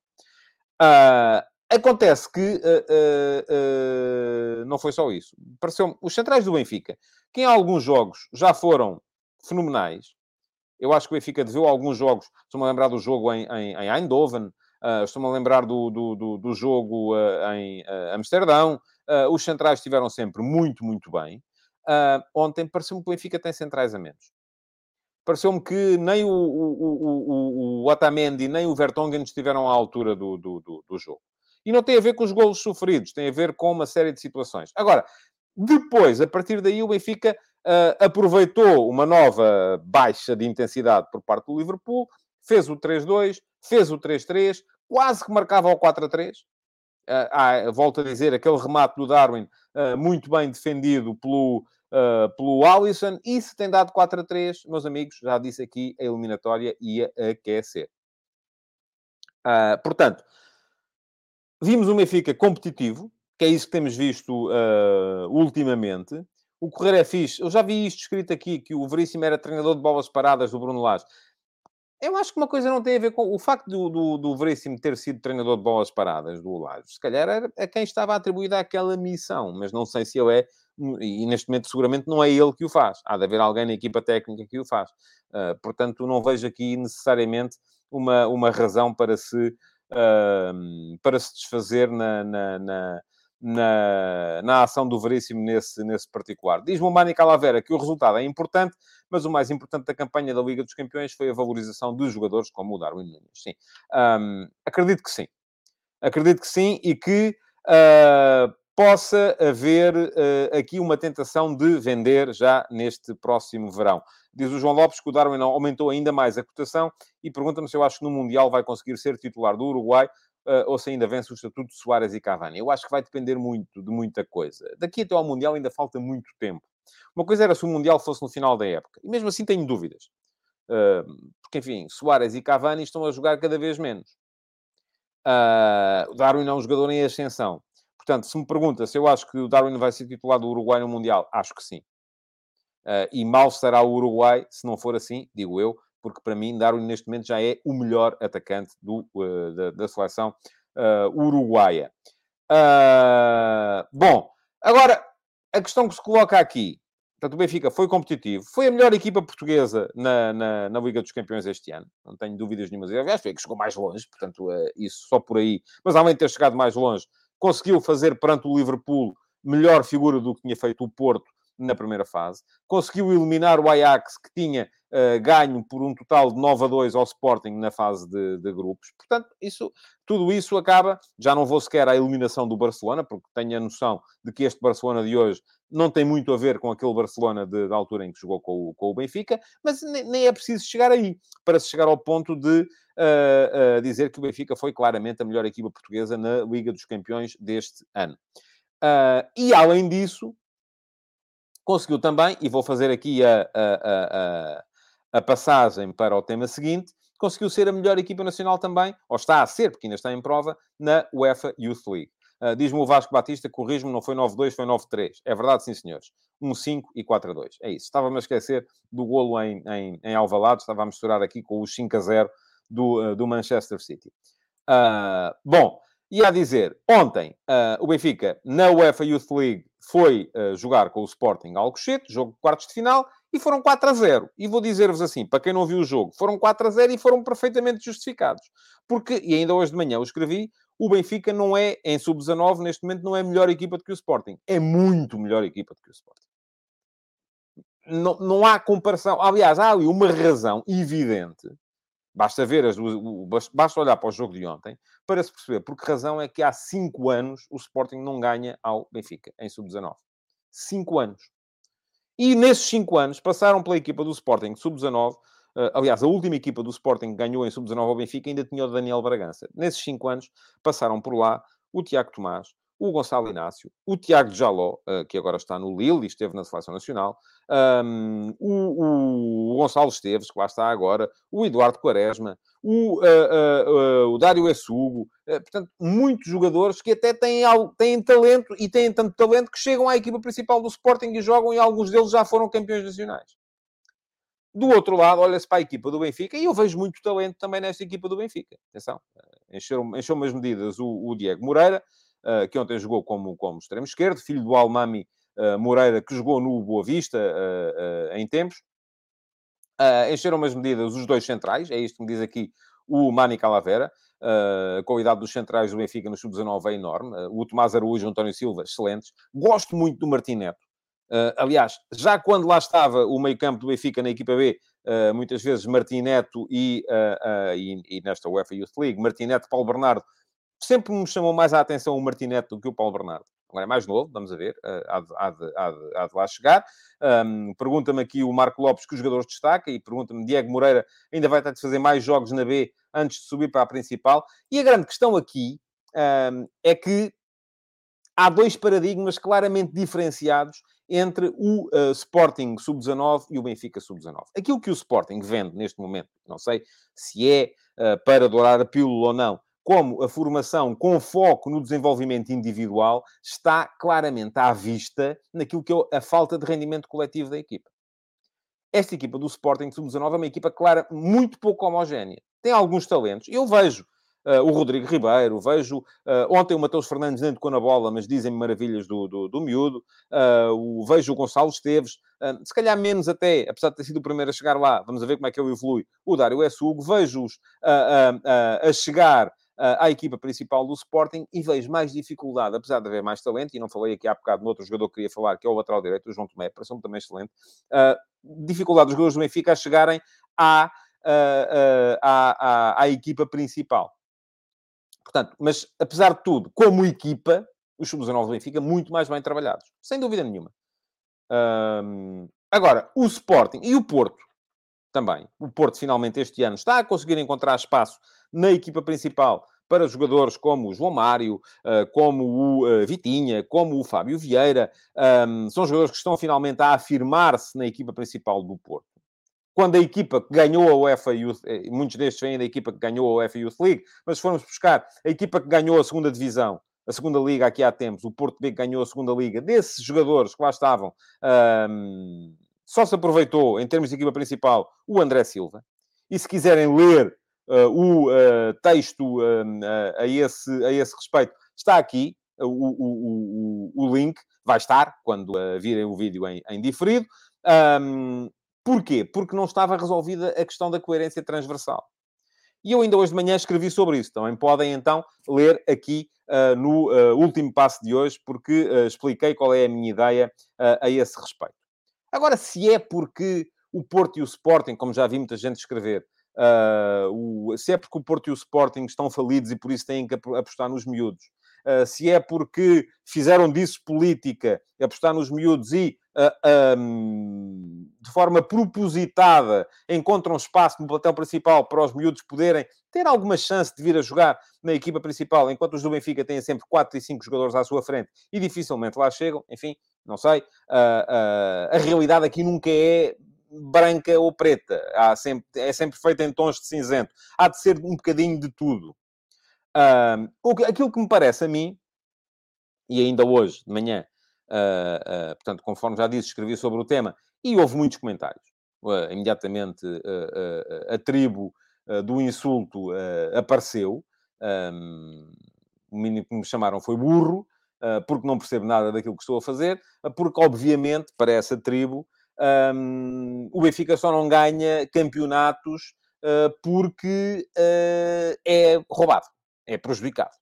Uh, Acontece que uh, uh, uh, não foi só isso. Pareceu os centrais do Benfica, que em alguns jogos já foram fenomenais. Eu acho que o Benfica deveu alguns jogos. Estou-me a lembrar do jogo em, em, em Eindhoven, estou-me a lembrar do, do, do, do jogo em Amsterdão. os centrais estiveram sempre muito, muito bem. ontem pareceu-me que o Benfica tem centrais a menos pareceu-me que nem o, o, o, o, Otamendi nem o Vertonghen estiveram à altura do, do, do, do jogo. E não tem a ver com os golos sofridos, tem a ver com uma série de situações. Agora, depois, a partir daí, o Benfica uh, aproveitou uma nova baixa de intensidade por parte do Liverpool, fez o 3-2, fez o 3-3, quase que marcava o 4-3. Uh, ah, volto a dizer, aquele remate do Darwin uh, muito bem defendido pelo, uh, pelo Alisson. E se tem dado 4 3, meus amigos, já disse aqui, a eliminatória ia aquecer. Uh, portanto, Vimos um Benfica competitivo, que é isso que temos visto uh, ultimamente. O correr é fixe. Eu já vi isto escrito aqui, que o Veríssimo era treinador de bolas paradas do Bruno Lage. Eu acho que uma coisa não tem a ver com... O facto do, do, do Veríssimo ter sido treinador de bolas paradas do Lage, se calhar era a quem estava atribuída aquela missão, mas não sei se ele é... E neste momento seguramente não é ele que o faz. Há de haver alguém na equipa técnica que o faz. Uh, portanto, não vejo aqui necessariamente uma, uma razão para se para se desfazer na, na, na, na, na ação do Veríssimo nesse, nesse particular. Diz-me o Mani Calavera que o resultado é importante, mas o mais importante da campanha da Liga dos Campeões foi a valorização dos jogadores como o Darwin Nunes. Sim, um, acredito que sim. Acredito que sim e que uh, possa haver uh, aqui uma tentação de vender já neste próximo verão. Diz o João Lopes que o Darwin aumentou ainda mais a cotação e pergunta-me se eu acho que no Mundial vai conseguir ser titular do Uruguai uh, ou se ainda vence o estatuto de Soares e Cavani. Eu acho que vai depender muito de muita coisa. Daqui até ao Mundial ainda falta muito tempo. Uma coisa era se o Mundial fosse no final da época. E mesmo assim tenho dúvidas. Uh, porque, enfim, Soares e Cavani estão a jogar cada vez menos. Uh, o Darwin é um jogador em ascensão. Portanto, se me pergunta se eu acho que o Darwin vai ser titular do Uruguai no Mundial, acho que sim. Uh, e mal será o Uruguai se não for assim, digo eu, porque para mim Darwin neste momento já é o melhor atacante do, uh, da, da, seleção uh, uruguaia. bom, agora a questão que se coloca aqui, portanto, o Benfica foi competitivo, foi a melhor equipa portuguesa na, na, na Liga dos Campeões este ano, não tenho dúvidas nenhumas. Aliás, foi que chegou mais longe, portanto, isso só por aí. Mas além de ter chegado mais longe, conseguiu fazer perante o Liverpool melhor figura do que tinha feito o Porto na primeira fase. Conseguiu eliminar o Ajax, que tinha uh, ganho por um total de 9 a 2 ao Sporting na fase de, de, grupos. Portanto, isso, tudo isso acaba. Já não vou sequer à eliminação do Barcelona, porque tenho a noção de que este Barcelona de hoje não tem muito a ver com aquele Barcelona de, da altura em que jogou com o, com o Benfica, mas nem, nem, é preciso chegar aí para se chegar ao ponto de uh, uh, dizer que o Benfica foi claramente a melhor equipa portuguesa na Liga dos Campeões deste ano. Uh, e além disso, conseguiu também, e vou fazer aqui a, a, a, a, passagem para o tema seguinte, conseguiu ser a melhor equipa nacional também, ou está a ser, porque ainda está em prova, na UEFA Youth League. Uh, Diz-me o Vasco Batista que o ritmo não foi 9-2, foi 9-3. É verdade, sim, senhores. 1-5 e 4-2. É isso. Estava-me a esquecer do golo em, em, em Alvalade, estava a misturar aqui com o 5-0 do, uh, do Manchester City. Uh, bom, e a dizer, ontem o Benfica, na UEFA Youth League, foi jogar com o Sporting Alcochete, jogo de quartos de final, e foram 4 a 0. E vou dizer-vos assim, para quem não viu o jogo, foram 4 a 0 e foram perfeitamente justificados. Porque, e ainda hoje de manhã eu escrevi, o Benfica não é, em sub-19, neste momento, não é melhor equipa do que o Sporting. É muito melhor equipa do que o Sporting. Não, não há comparação. Aliás, há ali uma razão evidente. Basta ver, as, o, basta olhar para o jogo de ontem para se perceber por que razão é que há 5 anos o Sporting não ganha ao Benfica, em sub-19. 5 anos. E nesses 5 anos passaram pela equipa do Sporting sub-19 Uh, aliás, a última equipa do Sporting que ganhou em sub-19 ao Benfica ainda tinha o Daniel Bragança. Nesses cinco anos passaram por lá o Tiago Tomás, o Gonçalo Inácio, o Tiago Jaló, uh, que agora está no Lille e esteve na Seleção Nacional, um, o, o, Gonçalo Esteves, que lá está agora, o Eduardo Quaresma, o, uh, o Dário Essugo, portanto, muitos jogadores que até têm, têm talento e têm tanto talento que chegam à equipa principal do Sporting e jogam e alguns deles já foram campeões nacionais. Do outro lado, olha-se para a equipa do Benfica e eu vejo muito talento também nesta equipa do Benfica. Atenção, eh, encheu, encheu umas medidas o, o Diego Moreira, uh, que ontem jogou como, como extremo esquerdo, filho do Almami uh, Moreira, que jogou no Boa Vista uh, em tempos. encheram umas medidas os dois centrais, é isto que me diz aqui o Mani Calavera. a qualidade dos centrais do Benfica no Sub-19 é enorme. o Tomás Araújo e o António Silva, excelentes. Gosto muito do Martineto. Uh, aliás, já quando lá estava o meio-campo do Benfica na equipa B, uh, muitas vezes Martineto e, uh, e, e, nesta UEFA Youth League, Martineto, Paulo Bernardo, sempre me chamou mais a atenção o Martineto do que o Paulo Bernardo. Agora é mais novo, vamos a ver, há, de, há, de, há, de, há de lá chegar. Um, pergunta-me aqui o Marco Lopes que os jogadores destaca e pergunta-me Diego Moreira ainda vai ter de fazer mais jogos na B antes de subir para a principal. E a grande questão aqui um, é que há dois paradigmas claramente diferenciados entre o uh, Sporting Sub-19 e o Benfica Sub-19. Aquilo que o Sporting vende neste momento, não sei se é uh, para dourar a pílula ou não, como a formação com foco no desenvolvimento individual está claramente à vista naquilo que é a falta de rendimento coletivo da equipa. Esta equipa do Sporting Sub-19 é uma equipa clara muito pouco homogénea. Tem alguns talentos. Eu vejo uh, o Rodrigo Ribeiro, vejo uh, ontem o Matheus Fernandes nem tocou na bola, mas dizem-me maravilhas do, do, do miúdo, uh, o, vejo o Gonçalo Esteves, se calhar menos até, apesar de ter sido o primeiro a chegar lá, vamos ver como é que ele evolui, o Dário S. Hugo, vejo-os a chegar à equipa principal do Sporting e vejo mais dificuldade, apesar de haver mais talento, e não falei aqui há bocado no outro jogador que queria falar, que é o lateral direito, o João Tomé, parece-me também excelente, uh, dificuldade dos jogadores do Benfica a chegarem à, uh, uh, à, à, à, equipa principal. Portanto, mas apesar de tudo, como equipa, os sub-19 do Benfica muito mais bem trabalhados, sem dúvida nenhuma. Um, agora, o Sporting e o Porto também. O Porto finalmente este ano está a conseguir encontrar espaço na equipa principal para jogadores como o João Mário, uh, como o uh, Vitinha, como o Fábio Vieira. Um, são jogadores que estão finalmente a afirmar-se na equipa principal do Porto quando a equipa que ganhou a UEFA Youth, eh, muitos destes vêm da equipa que ganhou a UEFA Youth League, mas se formos buscar a equipa que ganhou a segunda divisão, a segunda liga aqui há tempos, o Porto B ganhou a segunda liga, desses jogadores que lá estavam, um, só se aproveitou, em termos de equipa principal, o André Silva. E se quiserem ler uh, o uh, texto uh, a, esse, a esse respeito, está aqui o, o, o, o link, vai estar quando virem o vídeo em, em diferido. Um, Porquê? Porque não estava resolvida a questão da coerência transversal. E eu ainda hoje de manhã escrevi sobre isso. Também podem então ler aqui uh, no uh, último passo de hoje, porque uh, expliquei qual é a minha ideia a esse respeito. Agora, se é porque o Porto e o Sporting, como já vi muita gente escrever, o, se é porque o Porto e o Sporting estão falidos e por isso têm que apostar nos miúdos, se é porque fizeram disso política, apostar nos miúdos e uh, um, de forma propositada, encontram espaço no plantel principal para os miúdos poderem ter alguma chance de vir a jogar na equipa principal, enquanto os do Benfica têm sempre 4 e 5 jogadores à sua frente e dificilmente lá chegam. Enfim, não sei. Uh, uh, a realidade aqui nunca é branca ou preta. Há sempre, é sempre feita em tons de cinzento. Há de ser um bocadinho de tudo. Aquilo que me parece a mim, e ainda hoje de manhã Uh, uh, portanto, conforme já disse, escrevi sobre o tema e houve muitos comentários. Uh, imediatamente a tribo do insulto apareceu. Um, o mínimo que me chamaram foi burro, porque não percebo nada daquilo que estou a fazer, porque, obviamente, para essa tribo, um, o Benfica só não ganha campeonatos porque é roubado, é prejudicado.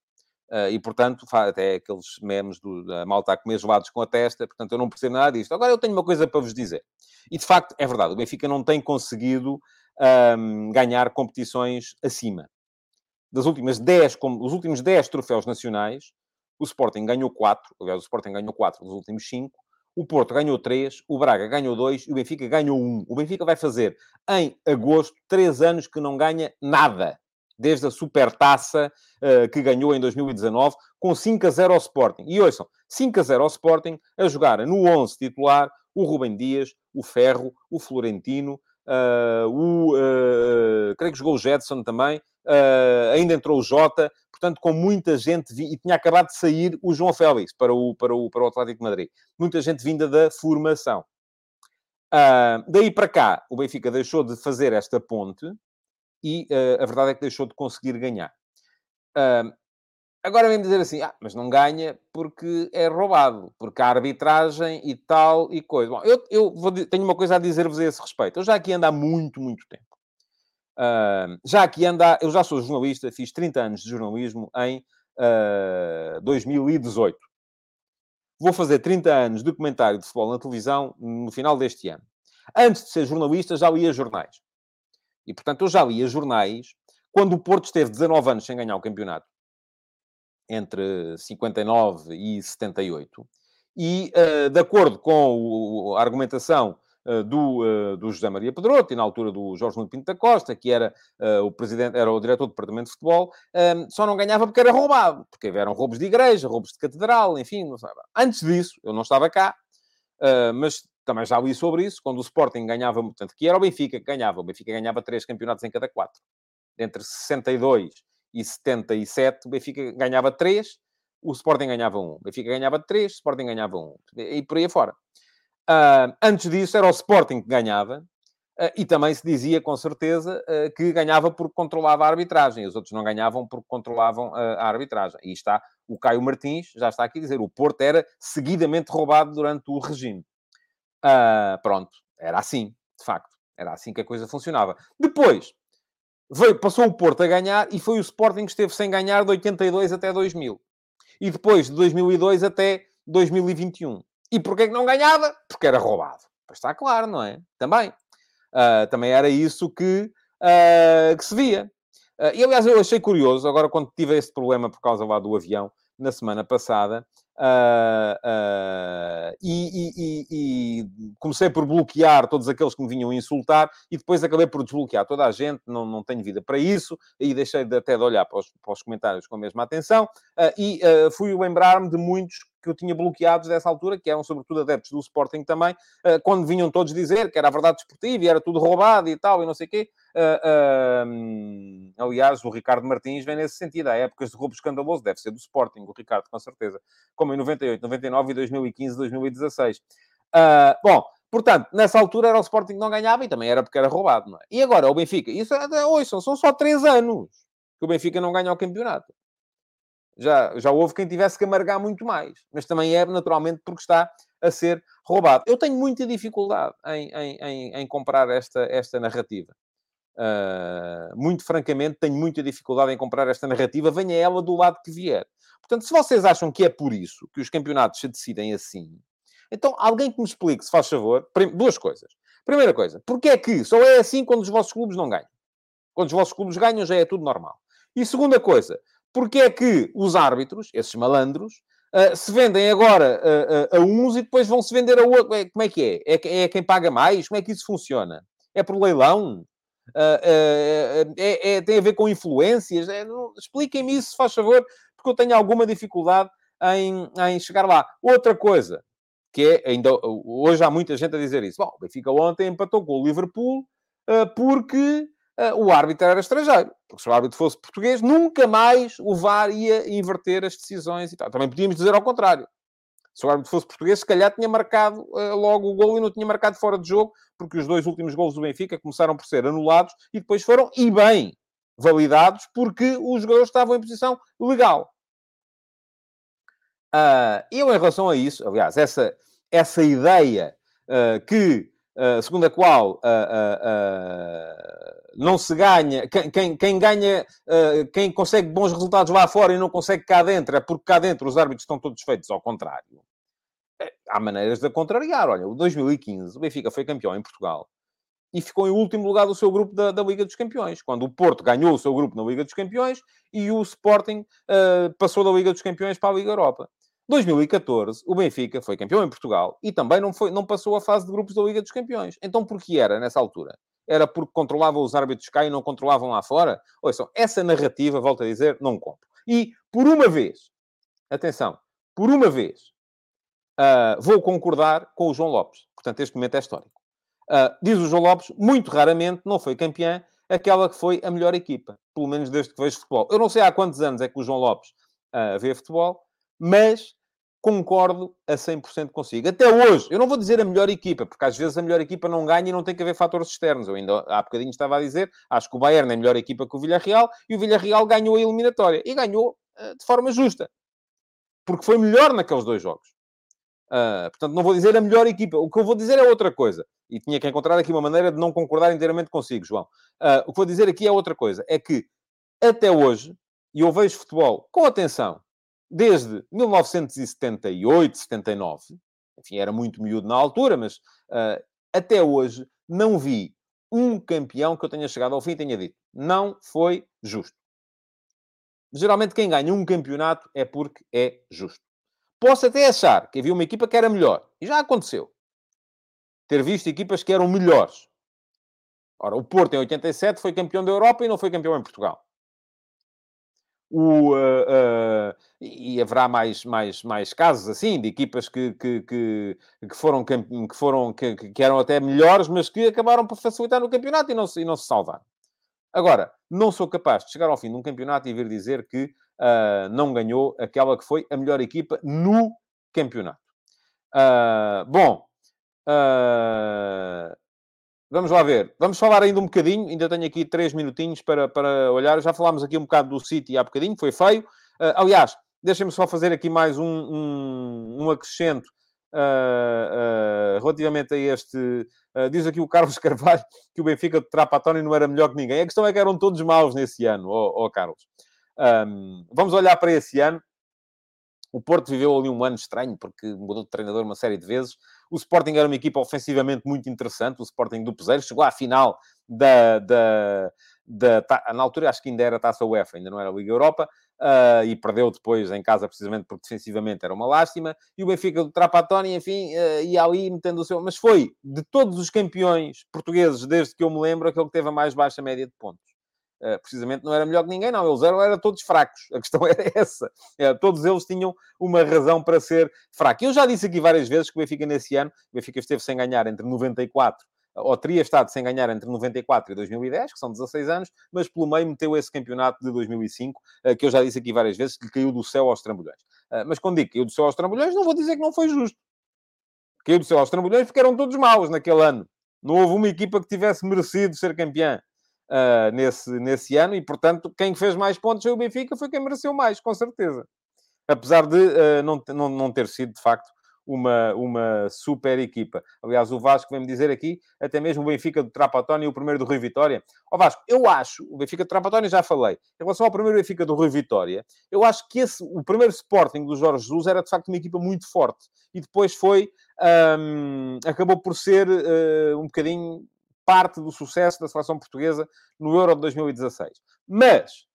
Uh, e, portanto, até aqueles memes do, da malta a comer gelados com a testa, portanto, eu não percebo nada disto. Agora, eu tenho uma coisa para vos dizer. E, de facto, é verdade, o Benfica não tem conseguido um, ganhar competições acima. Das últimas 10, os últimos 10 troféus nacionais, o Sporting ganhou 4, aliás, o Sporting ganhou 4 dos últimos 5, o Porto ganhou 3, o Braga ganhou 2 e o Benfica ganhou 1. O Benfica vai fazer, em agosto, 3 anos que não ganha nada. Desde a Supertaça uh, que ganhou em 2019, com 5 a 0 ao Sporting. E ouçam, 5 a 0 ao Sporting, a jogar no 11 titular, o Rubem Dias, o Ferro, o Florentino, uh, o... Uh, creio que jogou o Jetson também, ainda entrou o Jota, portanto, com muita gente, e tinha acabado de sair o João Félix para o, para o, para o Atlético de Madrid. Muita gente vinda da formação. Uh, daí para cá, o Benfica deixou de fazer esta ponte e uh, a verdade é que deixou de conseguir ganhar. Uh, agora vem dizer assim, ah, mas não ganha porque é roubado, porque a arbitragem e tal e coisa. Bom, eu, eu vou, tenho uma coisa a dizer-vos a esse respeito. Eu já aqui ando há muito, muito tempo. Uh, já aqui anda, eu já sou jornalista, fiz 30 anos de jornalismo em uh, ah, 2018. Vou fazer 30 anos de comentário de futebol na televisão no final deste ano. Antes de ser jornalista, já lia jornais. E, portanto, eu já lia jornais quando o Porto esteve 19 anos sem ganhar o campeonato, entre 59 e 78. E, uh, de acordo com a argumentação eh, do, eh, do José Maria Pedroto e na altura do Jorge Nuno Pinto da Costa, que era o presidente, era o diretor do departamento de futebol, só não ganhava porque era roubado, porque eram roubos de igreja, roubos de catedral, enfim. Antes disso, eu não estava cá, mas também já li sobre isso, quando o Sporting ganhava, portanto, que era o Benfica que ganhava, o Benfica ganhava três campeonatos em cada quatro. Entre 62 e 77, o Benfica ganhava três, o Sporting ganhava um. O Benfica ganhava três, o Sporting ganhava um. E por aí afora. Uh, antes disso era o Sporting que ganhava, uh, e também se dizia com certeza uh, que ganhava porque controlava a arbitragem, os outros não ganhavam porque controlavam a arbitragem. E está o Caio Martins, já está aqui a dizer, o Porto era seguidamente roubado durante o regime. Pronto, era assim, de facto, era assim que a coisa funcionava. Depois, veio, passou o Porto a ganhar e foi o Sporting que esteve sem ganhar de 82 até 2000. E depois de 2002 até 2021. E porquê que não ganhava? Porque era roubado. Pois está claro, não é? Também. Uh, também era isso que, uh, que se via. Uh, e, aliás, eu achei curioso, agora quando tive esse problema por causa lá do avião, na semana passada, Uh, uh, e, e, e, comecei por bloquear todos aqueles que me vinham insultar e depois acabei por desbloquear toda a gente, não, não tenho vida para isso, e deixei de, até de olhar para os, para os comentários com a mesma atenção, uh, e fui lembrar-me de muitos que eu tinha bloqueados dessa altura, que eram sobretudo adeptos do Sporting também, quando vinham todos dizer que era a verdade desportiva e era tudo roubado e tal, e não sei o quê. Aliás, o Ricardo Martins vem nesse sentido. Há épocas de roubo escandaloso, deve ser do Sporting, o Ricardo, com certeza. Como em 98, 99 e 2015, 2016. bom, Portanto, nessa altura era o Sporting que não ganhava e também era porque era roubado, não é? E agora o Benfica, isso, ouçam, são só três anos que o Benfica não ganha o campeonato. Já, já houve quem tivesse que amargar muito mais. Mas também é naturalmente porque está a ser roubado. Eu tenho muita dificuldade em, em, em, em comprar esta, esta narrativa. Uh, muito francamente, tenho muita dificuldade em comprar esta narrativa, venha ela do lado que vier. Portanto, se vocês acham que é por isso que os campeonatos se decidem assim, então alguém que me explique, se faz favor, duas coisas. Primeira coisa, porque é que só é assim quando os vossos clubes não ganham? Quando os vossos clubes ganham já é tudo normal. E segunda coisa, porque é que os árbitros, esses malandros, uh, se vendem agora uh, uh, a uns e depois vão se vender a outros? É, como é que é? é? É quem paga mais? Como é que isso funciona? É por leilão? É, é, tem a ver com influências? É, Expliquem-me isso, se faz favor, porque eu tenho alguma dificuldade em, em chegar lá. Outra coisa, que é, ainda hoje há muita gente a dizer isso. Bom, o Benfica ontem empatou com o Liverpool porque uh, o árbitro era estrangeiro. Porque se o árbitro fosse português, nunca mais o VAR ia inverter as decisões e tal. Também podíamos dizer ao contrário. Se o árbitro fosse português, se calhar tinha marcado uh, logo o gol e não tinha marcado fora de jogo, porque os dois últimos gols do Benfica começaram por ser anulados e depois foram, e bem, validados porque os jogadores estavam em posição legal. Uh, eu, em relação a isso, aliás, essa, essa ideia uh, que uh, segundo a qual não se ganha, quem, quem, ganha, quem consegue bons resultados lá fora e não consegue cá dentro, é porque cá dentro os árbitros estão todos feitos ao contrário. É, há maneiras de contrariar. Olha, o 2015, o Benfica foi campeão em Portugal e ficou em último lugar do seu grupo da, da, Liga dos Campeões, quando o Porto ganhou o seu grupo na Liga dos Campeões e o Sporting uh, passou da Liga dos Campeões para a Liga Europa. 2014, o Benfica foi campeão em Portugal e também não, foi, não passou a fase de grupos da Liga dos Campeões. Então, por que era nessa altura? Era porque controlavam os árbitros cá e não controlavam lá fora? Ouçam, essa narrativa, volto a dizer, não compro. E, por uma vez, atenção, por uma vez, uh, vou concordar com o João Lopes. Portanto, este momento é histórico. Uh, diz o João Lopes, muito raramente não foi campeã aquela que foi a melhor equipa, pelo menos desde que vejo futebol. Eu não sei há quantos anos é que o João Lopes uh, vê futebol, mas concordo a 100% consigo. Até hoje, eu não vou dizer a melhor equipa, porque às vezes a melhor equipa não ganha e não tem que haver fatores externos. Eu ainda há bocadinho estava a dizer, acho que o Bayern é a melhor equipa que o Villarreal e o Villarreal ganhou a eliminatória. E ganhou uh, de forma justa. Porque foi melhor naqueles dois jogos. Uh, portanto, não vou dizer a melhor equipa. O que eu vou dizer é outra coisa. E tinha que encontrar aqui uma maneira de não concordar inteiramente consigo, João. Uh, o que vou dizer aqui é outra coisa. É que, até hoje, e eu vejo futebol com atenção, desde 1978, 79, enfim, era muito miúdo na altura, mas uh, até hoje não vi um campeão que eu tenha chegado ao fim e tenha dito não foi justo. Geralmente quem ganha um campeonato é porque é justo. Posso até achar que havia uma equipa que era melhor. E já aconteceu. Ter visto equipas que eram melhores. Ora, o Porto em 87 foi campeão da Europa e não foi campeão em Portugal. O, uh, uh, e haverá mais, mais, mais casos assim, de equipas que, que, que, que foram, que, foram que, que eram até melhores, mas que acabaram por facilitar no campeonato e não, se, e não se salvaram. Agora, não sou capaz de chegar ao fim de um campeonato e vir dizer que uh, não ganhou aquela que foi a melhor equipa no campeonato. Bom, vamos lá ver. Vamos falar ainda um bocadinho. Ainda tenho aqui três minutinhos para, para olhar. Já falámos aqui um bocado do City há bocadinho, foi feio. aliás, deixem-me só fazer aqui mais um, um, um acrescento Uh, uh, relativamente a este. Uh, diz aqui o Carlos Carvalho que o Benfica de Trapatoni não era melhor que ninguém. A questão é que eram todos maus nesse ano, ó Carlos. Um, vamos olhar para esse ano. O Porto viveu ali um ano estranho, porque mudou de treinador uma série de vezes. O Sporting era uma equipa ofensivamente muito interessante, o Sporting do Peseiro. Chegou à final da, da, da, Na altura acho que ainda era Taça UEFA, ainda não era Liga Europa. Uh, e perdeu depois em casa precisamente porque defensivamente era uma lástima. E o Benfica do Trapatoni, enfim, uh, ia ali metendo o seu... Mas foi, de todos os campeões portugueses, desde que eu me lembro, aquele que teve a mais baixa média de pontos. Eh, precisamente não era melhor que ninguém, não. Eles eram, eram todos fracos. A questão era essa. Eh, todos eles tinham uma razão para ser fraco. Eu já disse aqui várias vezes que o Benfica nesse ano, o Benfica esteve sem ganhar entre 94 ou teria estado sem ganhar entre 94 e 2010, que são 16 anos, mas pelo meio meteu esse campeonato de 2005, eh, que eu já disse aqui várias vezes, que caiu do céu aos trambolhões. Mas quando digo caiu do céu aos trambolhões, não vou dizer que não foi justo. Caiu do céu aos trambolhões porque eram todos maus naquele ano. Não houve uma equipa que tivesse merecido ser campeã uh, nesse, nesse ano e, portanto, quem fez mais pontos foi o Benfica, foi quem mereceu mais, com certeza. Apesar de uh, não, não, não ter sido, de facto, uma, uma super equipa. Aliás, o Vasco vem-me dizer aqui, até mesmo o Benfica do Trapatónio e o primeiro do Rui Vitória. Ó Vasco, eu acho, o Benfica do Trapatónio já falei, em relação ao primeiro Benfica do Rui Vitória, eu acho que esse, o primeiro Sporting do Jorge Jesus era de facto uma equipa muito forte. E depois foi, um, acabou por ser uh, um bocadinho parte do sucesso da seleção portuguesa no Euro de 2016. Mas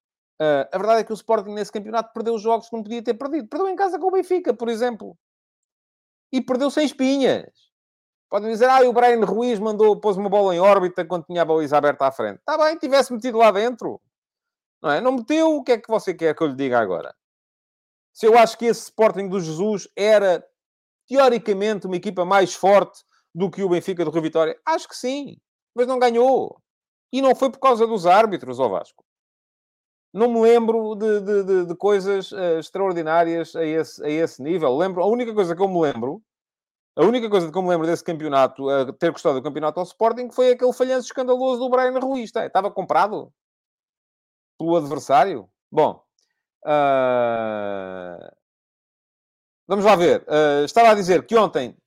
uh, a verdade é que o Sporting nesse campeonato perdeu os jogos que não podia ter perdido. Perdeu em casa com o Benfica, por exemplo. E perdeu sem espinhas. Podem dizer, ah, o Brian Ruiz mandou, pôs uma bola em órbita quando tinha a baliza aberta à frente. Está bem, tivesse metido lá dentro. Não é? Não meteu, o que é que você quer que eu lhe diga agora? Se eu acho que esse Sporting do Jesus era, teoricamente, uma equipa mais forte do que o Benfica do Rio Vitória, acho que sim mas não ganhou. E não foi por causa dos árbitros, ao Vasco. Não me lembro de, de, de, de coisas uh, extraordinárias a esse, a esse nível. Lembro, a única coisa que eu me lembro, a única coisa que eu me lembro desse campeonato, uh, ter gostado do campeonato ao Sporting, foi aquele falhanço escandaloso do Brian Ruiz. Tá? Estava comprado pelo adversário. Bom, uh... vamos lá ver. Estava a dizer que ontem,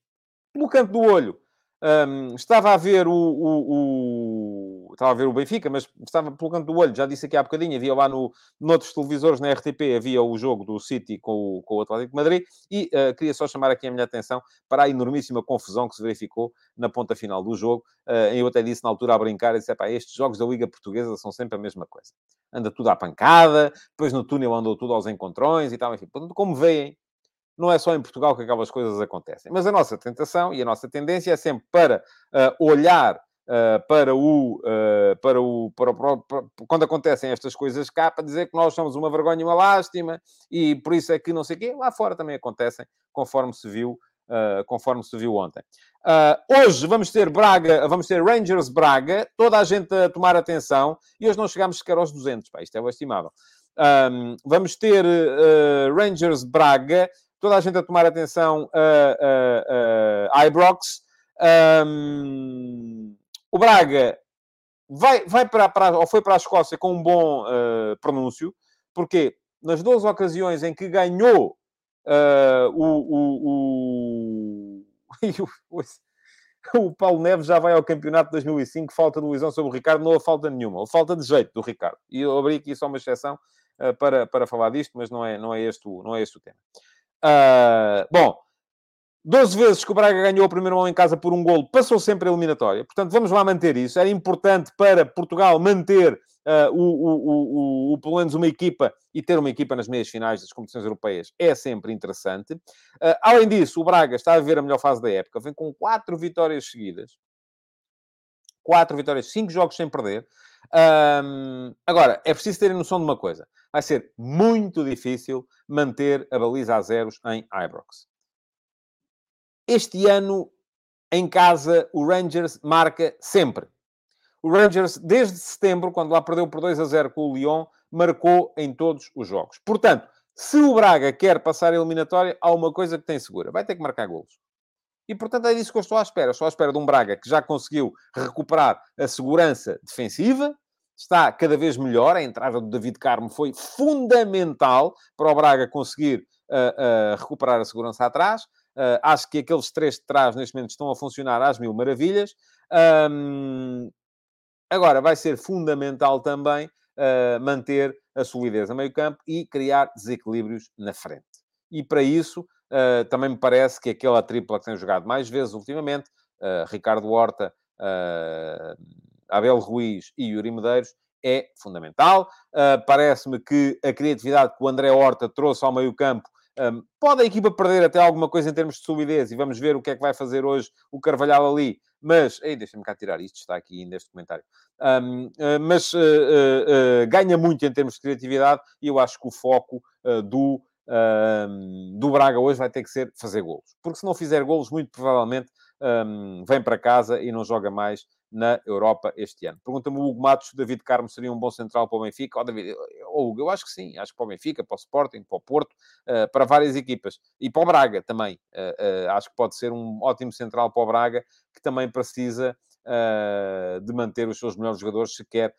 pelo canto do olho, Um, estava a ver o, o, o, Estava a ver o Benfica, mas estava pelo canto do olho, já disse aqui há bocadinho, havia lá no, noutros televisores na RTP, havia o jogo do City com o, com o Atlético de Madrid, e uh, queria só chamar aqui a minha atenção para a enormíssima confusão que se verificou na ponta final do jogo. Uh, eu até disse na altura a brincar, disse, estes jogos da Liga Portuguesa são sempre a mesma coisa. Anda tudo à pancada, depois no túnel andou tudo aos encontrões e tal, enfim. Como veem, não é só em Portugal que aquelas coisas acontecem. Mas a nossa tentação e a nossa tendência é sempre para uh, olhar uh, para, o, uh, para, o, para, para, para, Quando acontecem estas coisas cá, para dizer que nós somos uma vergonha e uma lástima e por isso é que não sei o quê. Lá fora também acontecem, conforme se viu, conforme se viu ontem. hoje vamos ter Braga, vamos ter Rangers Braga, toda a gente a tomar atenção e hoje não chegamos sequer aos 200, pá, isto é o estimável. Um, vamos ter Rangers Braga toda a gente a tomar atenção a, Ibrox. Um, o Braga vai, vai para, para, ou foi para a Escócia com um bom uh, pronúncio, porque nas duas ocasiões em que ganhou uh, o, o, o, o, Paulo Neves já vai ao campeonato de 2005, falta de Luizão sobre o Ricardo, não houve falta nenhuma, falta de jeito do Ricardo. E eu abri aqui só uma exceção uh, para, para falar disto, mas não é, não, é este o, não é este o tema. Uh, bom, 12 vezes que o Braga ganhou o primeiro mão em casa por um golo, passou sempre a eliminatória. Portanto, vamos lá manter isso. Era importante para Portugal manter uh, o, o, o, pelo menos uma equipa e ter uma equipa nas meias finais das competições europeias é sempre interessante. Uh, além disso, o Braga está a ver a melhor fase da época. Vem com quatro vitórias seguidas. Quatro vitórias, cinco jogos sem perder. Um, agora, é preciso terem noção de uma coisa. Vai ser muito difícil manter a baliza a zeros em Ibrox. Este ano, em casa, o Rangers marca sempre. O Rangers, desde setembro, quando lá perdeu por 2 a 0 com o Lyon, marcou em todos os jogos. Portanto, se o Braga quer passar a eliminatória, há uma coisa que tem segura. Vai ter que marcar golos. E, portanto, é disso que eu estou à espera. Estou à espera de um Braga que já conseguiu recuperar a segurança defensiva, está cada vez melhor. A entrada do David Carmo foi fundamental para o Braga conseguir uh, uh, recuperar a segurança atrás. Uh, acho que aqueles três de trás, neste momento, estão a funcionar às mil maravilhas. Um, agora, vai ser fundamental também manter a solidez a meio campo e criar desequilíbrios na frente. E para isso, também me parece que aquela tripla que tem jogado mais vezes ultimamente, Ricardo Horta, Abel Ruiz e Yuri Medeiros, é fundamental. Parece-me que a criatividade que o André Horta trouxe ao meio-campo um, pode a equipa perder até alguma coisa em termos de solidez e vamos ver o que é que vai fazer hoje o Carvalhal ali. Mas, deixa-me cá tirar isto, está aqui neste comentário. Um, uh, mas uh, uh, ganha muito em termos de criatividade e eu acho que o foco do do Braga hoje vai ter que ser fazer golos. Porque se não fizer golos, muito provavelmente um, vem para casa e não joga mais na Europa este ano. Pergunta-me o Hugo Matos se David Carmo seria um bom central para o Benfica. Oh, David, Hugo, eu acho que sim. Acho que para o Benfica, para o Sporting, para o Porto, uh, para várias equipas. E para o Braga também. Uh, uh, acho que pode ser um ótimo central para o Braga, que também precisa de manter os seus melhores jogadores se quer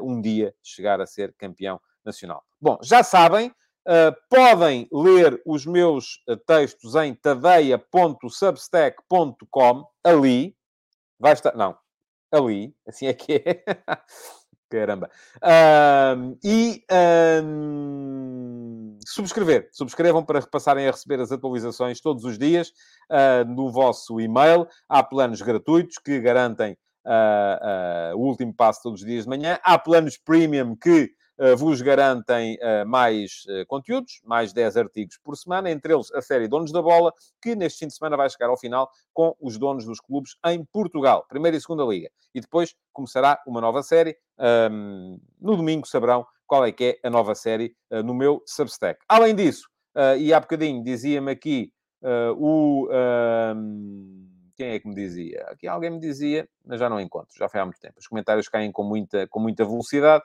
um dia chegar a ser campeão nacional. Bom, já sabem, Uh, podem ler os meus uh, textos em tadeia.substack.com, ali. Vai estar. Não, ali, assim é que é. Caramba. Uh, e subscrever. Subscrevam para passarem a receber as atualizações todos os dias no vosso e-mail. Há planos gratuitos que garantem o último passo todos os dias de manhã. Há planos premium que vos garantem eh, mais eh, conteúdos, mais 10 artigos por semana, entre eles a série Donos da Bola, que neste fim de semana vai chegar ao final com os donos dos clubes em Portugal, Primeira e Segunda Liga. E depois começará uma nova série. Um, no domingo saberão qual é que é a nova série no meu Substack. Além disso, e há bocadinho dizia-me aqui o... quem é que me dizia? Aqui alguém me dizia, mas já não encontro, já foi há muito tempo. Os comentários caem com muita, com muita velocidade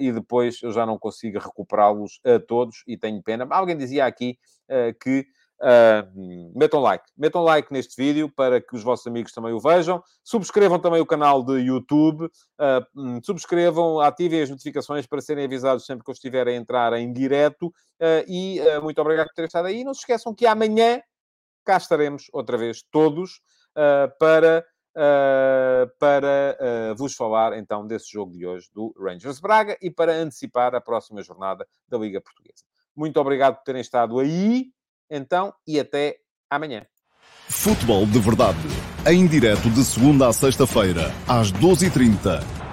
e depois eu já não consigo recuperá-los a todos e tenho pena. Alguém dizia aqui uh, que Uh, metam like. Metam like neste vídeo para que os vossos amigos também o vejam. Subscrevam também o canal de YouTube. Uh, subscrevam, ativem as notificações para serem avisados sempre que eu estiver a entrar em direto. Uh, e muito obrigado por terem estado aí. Não se esqueçam que amanhã cá estaremos outra vez todos para uh, para uh, vos falar então desse jogo de hoje do Rangers Braga e para antecipar a próxima jornada da Liga Portuguesa. Muito obrigado por terem estado aí, então, e até amanhã. Futebol de Verdade, em direto de segunda a sexta-feira, às 12h30